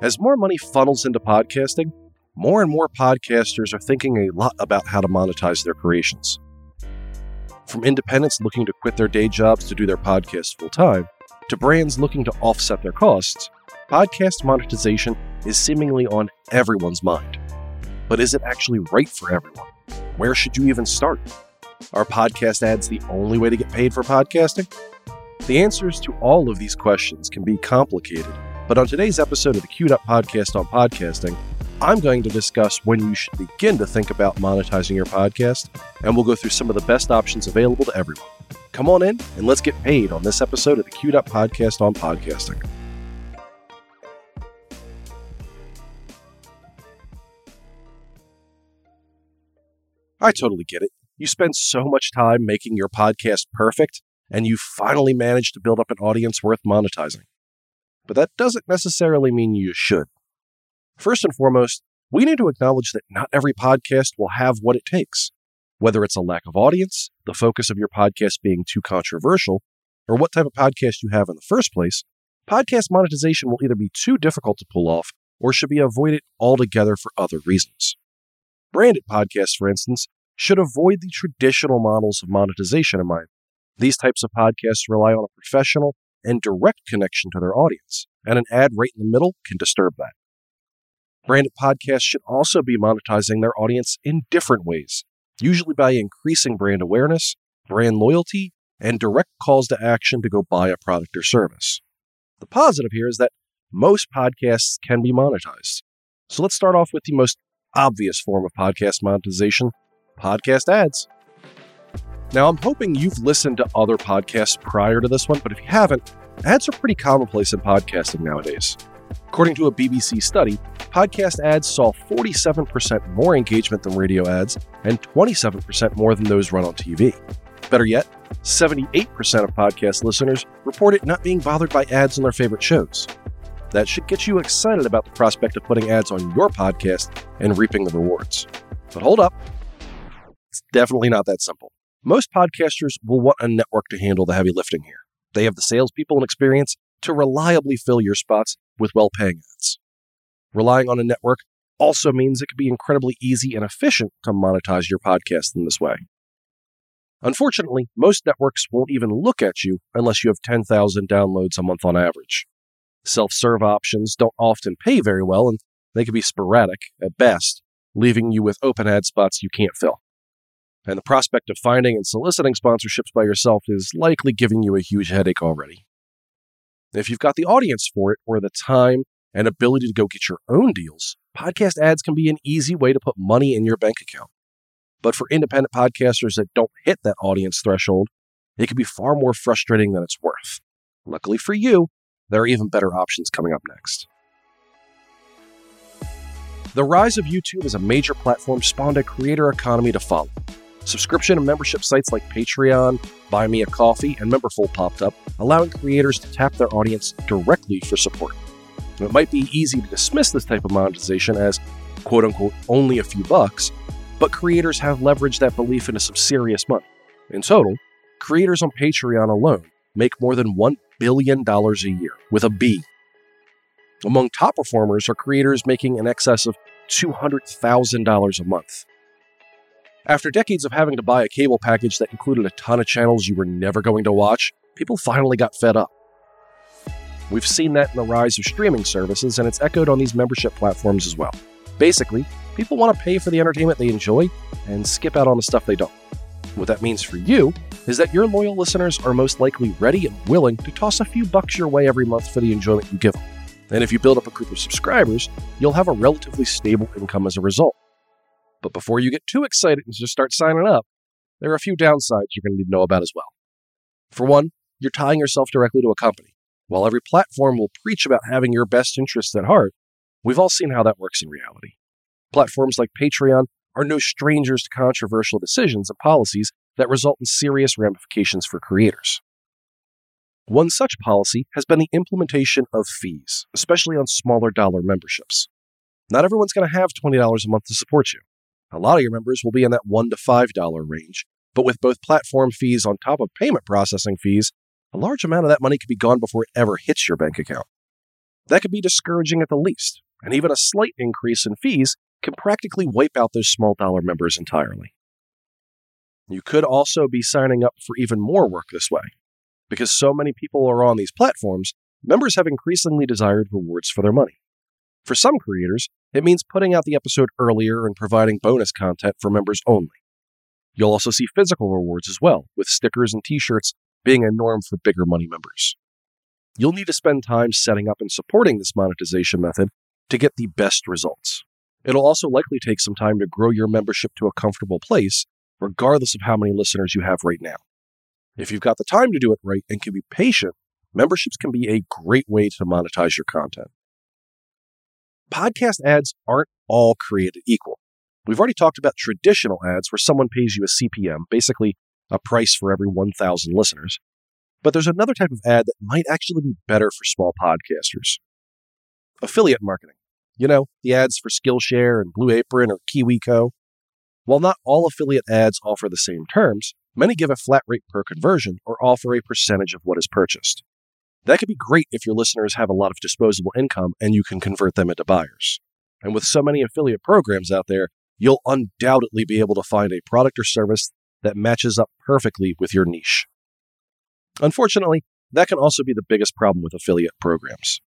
As more money funnels into podcasting, more and more podcasters are thinking a lot about how to monetize their creations. From independents looking to quit their day jobs to do their podcast full time, to brands looking to offset their costs, podcast monetization is seemingly on everyone's mind. But is it actually right for everyone? Where should you even start? Are podcast ads the only way to get paid for podcasting? The answers to all of these questions can be complicated, but on today's episode of the Q'd Up Podcast on Podcasting, I'm going to discuss when you should begin to think about monetizing your podcast, and we'll go through some of the best options available to everyone. Come on in and let's get paid on this episode of the Q'd Up Podcast on Podcasting. I totally get it. You spend so much time making your podcast perfect, and you finally manage to build up an audience worth monetizing. But that doesn't necessarily mean you should. First and foremost, we need to acknowledge that not every podcast will have what it takes. Whether it's a lack of audience, the focus of your podcast being too controversial, or what type of podcast you have in the first place, podcast monetization will either be too difficult to pull off or should be avoided altogether for other reasons. Branded podcasts, for instance, should avoid the traditional models of monetization in mind. These types of podcasts rely on a professional and direct connection to their audience, and an ad right in the middle can disturb that. Branded podcasts should also be monetizing their audience in different ways, usually by increasing brand awareness, brand loyalty, and direct calls to action to go buy a product or service. The positive here is that most podcasts can be monetized. So let's start off with the most obvious form of podcast monetization podcast ads. Now, I'm hoping you've listened to other podcasts prior to this one, but if you haven't, ads are pretty commonplace in podcasting nowadays. According to a BBC study, podcast ads saw 47% more engagement than radio ads and 27% more than those run on TV. Better yet, 78% of podcast listeners reported not being bothered by ads on their favorite shows. That should get you excited about the prospect of putting ads on your podcast and reaping the rewards. But hold up, it's definitely not that simple. Most podcasters will want a network to handle the heavy lifting here. They have the salespeople and experience to reliably fill your spots with well paying ads. Relying on a network also means it can be incredibly easy and efficient to monetize your podcast in this way. Unfortunately, most networks won't even look at you unless you have 10,000 downloads a month on average. Self serve options don't often pay very well and they can be sporadic at best, leaving you with open ad spots you can't fill and the prospect of finding and soliciting sponsorships by yourself is likely giving you a huge headache already. If you've got the audience for it or the time and ability to go get your own deals, podcast ads can be an easy way to put money in your bank account. But for independent podcasters that don't hit that audience threshold, it can be far more frustrating than it's worth. Luckily for you, there are even better options coming up next. The rise of YouTube as a major platform spawned a creator economy to follow. Subscription and membership sites like Patreon, Buy Me a Coffee, and Memberful popped up, allowing creators to tap their audience directly for support. it might be easy to dismiss this type of monetization as quote unquote only a few bucks, but creators have leveraged that belief into some serious money. In total, creators on Patreon alone make more than $1 billion a year, with a B. Among top performers are creators making in excess of $200,000 a month. After decades of having to buy a cable package that included a ton of channels you were never going to watch, people finally got fed up. We've seen that in the rise of streaming services, and it's echoed on these membership platforms as well. Basically, people want to pay for the entertainment they enjoy and skip out on the stuff they don't. What that means for you is that your loyal listeners are most likely ready and willing to toss a few bucks your way every month for the enjoyment you give them. And if you build up a group of subscribers, you'll have a relatively stable income as a result. But before you get too excited and just start signing up, there are a few downsides you're going to need to know about as well. For one, you're tying yourself directly to a company. While every platform will preach about having your best interests at heart, we've all seen how that works in reality. Platforms like Patreon are no strangers to controversial decisions and policies that result in serious ramifications for creators. One such policy has been the implementation of fees, especially on smaller dollar memberships. Not everyone's going to have $20 a month to support you. A lot of your members will be in that $1 to $5 range, but with both platform fees on top of payment processing fees, a large amount of that money could be gone before it ever hits your bank account. That could be discouraging at the least, and even a slight increase in fees can practically wipe out those small dollar members entirely. You could also be signing up for even more work this way. Because so many people are on these platforms, members have increasingly desired rewards for their money. For some creators, it means putting out the episode earlier and providing bonus content for members only. You'll also see physical rewards as well, with stickers and t shirts being a norm for bigger money members. You'll need to spend time setting up and supporting this monetization method to get the best results. It'll also likely take some time to grow your membership to a comfortable place, regardless of how many listeners you have right now. If you've got the time to do it right and can be patient, memberships can be a great way to monetize your content. Podcast ads aren't all created equal. We've already talked about traditional ads where someone pays you a CPM, basically a price for every 1,000 listeners. But there's another type of ad that might actually be better for small podcasters affiliate marketing. You know, the ads for Skillshare and Blue Apron or KiwiCo. While not all affiliate ads offer the same terms, many give a flat rate per conversion or offer a percentage of what is purchased. That could be great if your listeners have a lot of disposable income and you can convert them into buyers. And with so many affiliate programs out there, you'll undoubtedly be able to find a product or service that matches up perfectly with your niche. Unfortunately, that can also be the biggest problem with affiliate programs.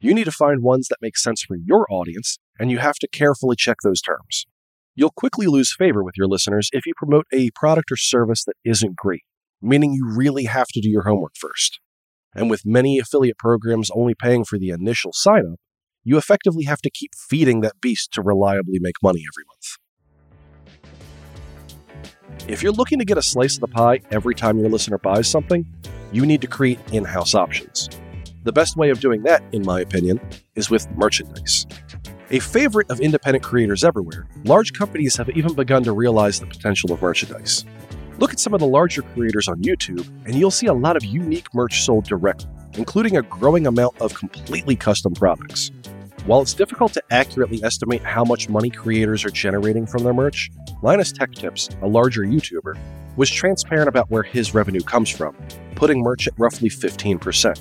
You need to find ones that make sense for your audience, and you have to carefully check those terms. You'll quickly lose favor with your listeners if you promote a product or service that isn't great, meaning you really have to do your homework first. And with many affiliate programs only paying for the initial sign up, you effectively have to keep feeding that beast to reliably make money every month. If you're looking to get a slice of the pie every time your listener buys something, you need to create in house options. The best way of doing that, in my opinion, is with merchandise. A favorite of independent creators everywhere, large companies have even begun to realize the potential of merchandise. Look at some of the larger creators on YouTube, and you'll see a lot of unique merch sold directly, including a growing amount of completely custom products. While it's difficult to accurately estimate how much money creators are generating from their merch, Linus Tech Tips, a larger YouTuber, was transparent about where his revenue comes from, putting merch at roughly 15%.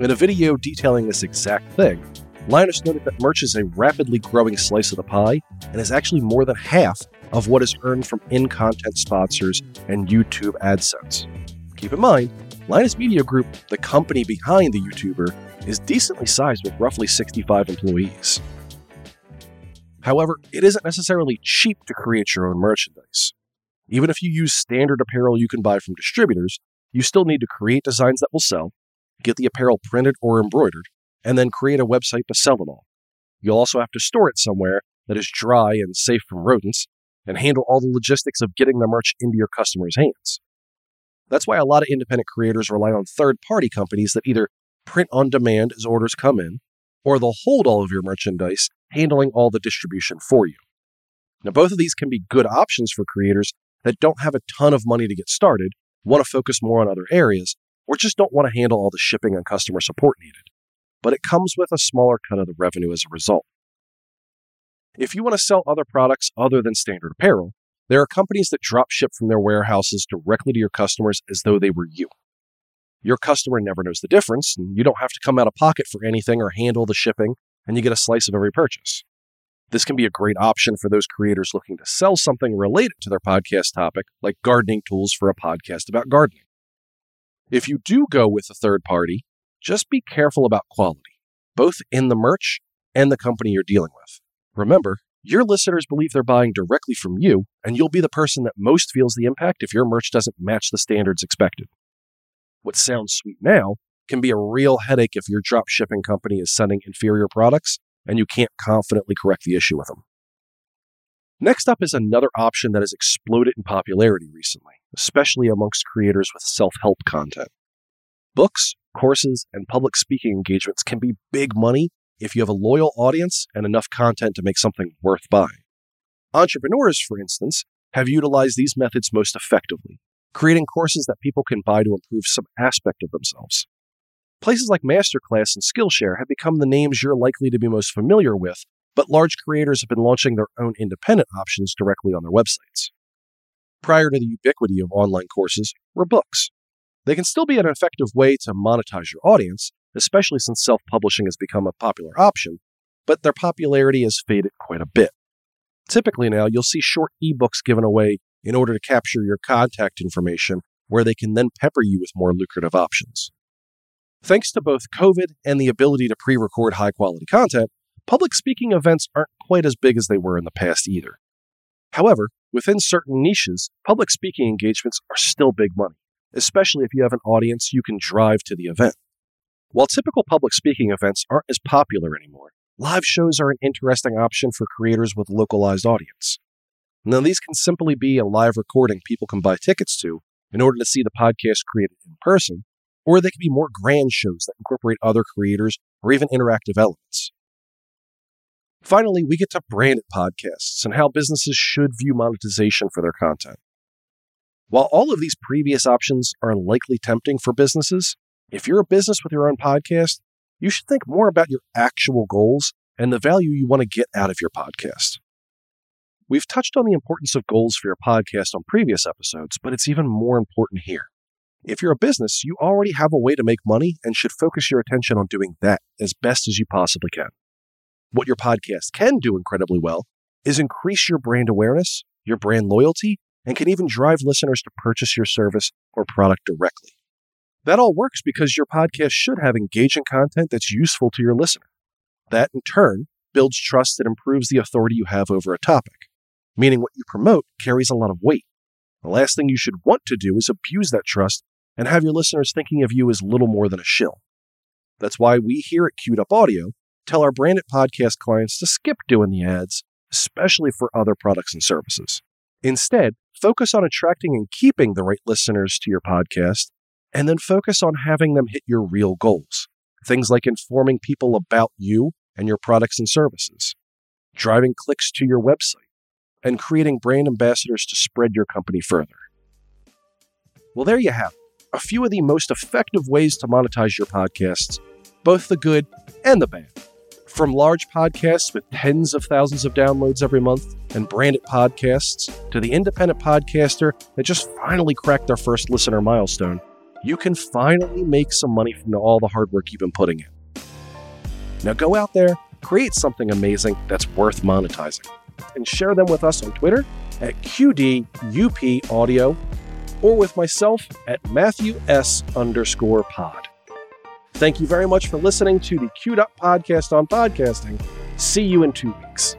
In a video detailing this exact thing, Linus noted that merch is a rapidly growing slice of the pie and is actually more than half of what is earned from in content sponsors and YouTube AdSense. Keep in mind, Linus Media Group, the company behind the YouTuber, is decently sized with roughly 65 employees. However, it isn't necessarily cheap to create your own merchandise. Even if you use standard apparel you can buy from distributors, you still need to create designs that will sell, get the apparel printed or embroidered, and then create a website to sell it all. You'll also have to store it somewhere that is dry and safe from rodents, and handle all the logistics of getting the merch into your customers' hands. That's why a lot of independent creators rely on third party companies that either print on demand as orders come in, or they'll hold all of your merchandise, handling all the distribution for you. Now, both of these can be good options for creators that don't have a ton of money to get started, want to focus more on other areas, or just don't want to handle all the shipping and customer support needed. But it comes with a smaller cut of the revenue as a result. If you want to sell other products other than standard apparel, there are companies that drop ship from their warehouses directly to your customers as though they were you. Your customer never knows the difference, and you don't have to come out of pocket for anything or handle the shipping, and you get a slice of every purchase. This can be a great option for those creators looking to sell something related to their podcast topic, like gardening tools for a podcast about gardening. If you do go with a third party, just be careful about quality, both in the merch and the company you're dealing with. Remember, your listeners believe they're buying directly from you, and you'll be the person that most feels the impact if your merch doesn't match the standards expected. What sounds sweet now can be a real headache if your drop shipping company is sending inferior products and you can't confidently correct the issue with them. Next up is another option that has exploded in popularity recently, especially amongst creators with self help content. Books, courses, and public speaking engagements can be big money if you have a loyal audience and enough content to make something worth buying. Entrepreneurs, for instance, have utilized these methods most effectively, creating courses that people can buy to improve some aspect of themselves. Places like Masterclass and Skillshare have become the names you're likely to be most familiar with, but large creators have been launching their own independent options directly on their websites. Prior to the ubiquity of online courses were books. They can still be an effective way to monetize your audience, especially since self publishing has become a popular option, but their popularity has faded quite a bit. Typically, now you'll see short ebooks given away in order to capture your contact information, where they can then pepper you with more lucrative options. Thanks to both COVID and the ability to pre record high quality content, public speaking events aren't quite as big as they were in the past either. However, within certain niches, public speaking engagements are still big money, especially if you have an audience you can drive to the event. While typical public speaking events aren't as popular anymore, live shows are an interesting option for creators with a localized audience. Now, these can simply be a live recording people can buy tickets to in order to see the podcast created in person, or they can be more grand shows that incorporate other creators or even interactive elements. Finally, we get to branded podcasts and how businesses should view monetization for their content. While all of these previous options are likely tempting for businesses, if you're a business with your own podcast, you should think more about your actual goals and the value you want to get out of your podcast. We've touched on the importance of goals for your podcast on previous episodes, but it's even more important here. If you're a business, you already have a way to make money and should focus your attention on doing that as best as you possibly can. What your podcast can do incredibly well is increase your brand awareness, your brand loyalty, and can even drive listeners to purchase your service or product directly. That all works because your podcast should have engaging content that's useful to your listener. That, in turn, builds trust and improves the authority you have over a topic, meaning what you promote carries a lot of weight. The last thing you should want to do is abuse that trust and have your listeners thinking of you as little more than a shill. That's why we here at Q'd Up Audio tell our branded podcast clients to skip doing the ads, especially for other products and services. Instead, focus on attracting and keeping the right listeners to your podcast, and then focus on having them hit your real goals. Things like informing people about you and your products and services, driving clicks to your website, and creating brand ambassadors to spread your company further. Well, there you have it. A few of the most effective ways to monetize your podcasts, both the good and the bad. From large podcasts with tens of thousands of downloads every month and branded podcasts to the independent podcaster that just finally cracked their first listener milestone, you can finally make some money from all the hard work you've been putting in. Now go out there, create something amazing that's worth monetizing, and share them with us on Twitter at QDUP Audio or with myself at Matthew S underscore pod. Thank you very much for listening to the Q'd Up podcast on podcasting. See you in two weeks.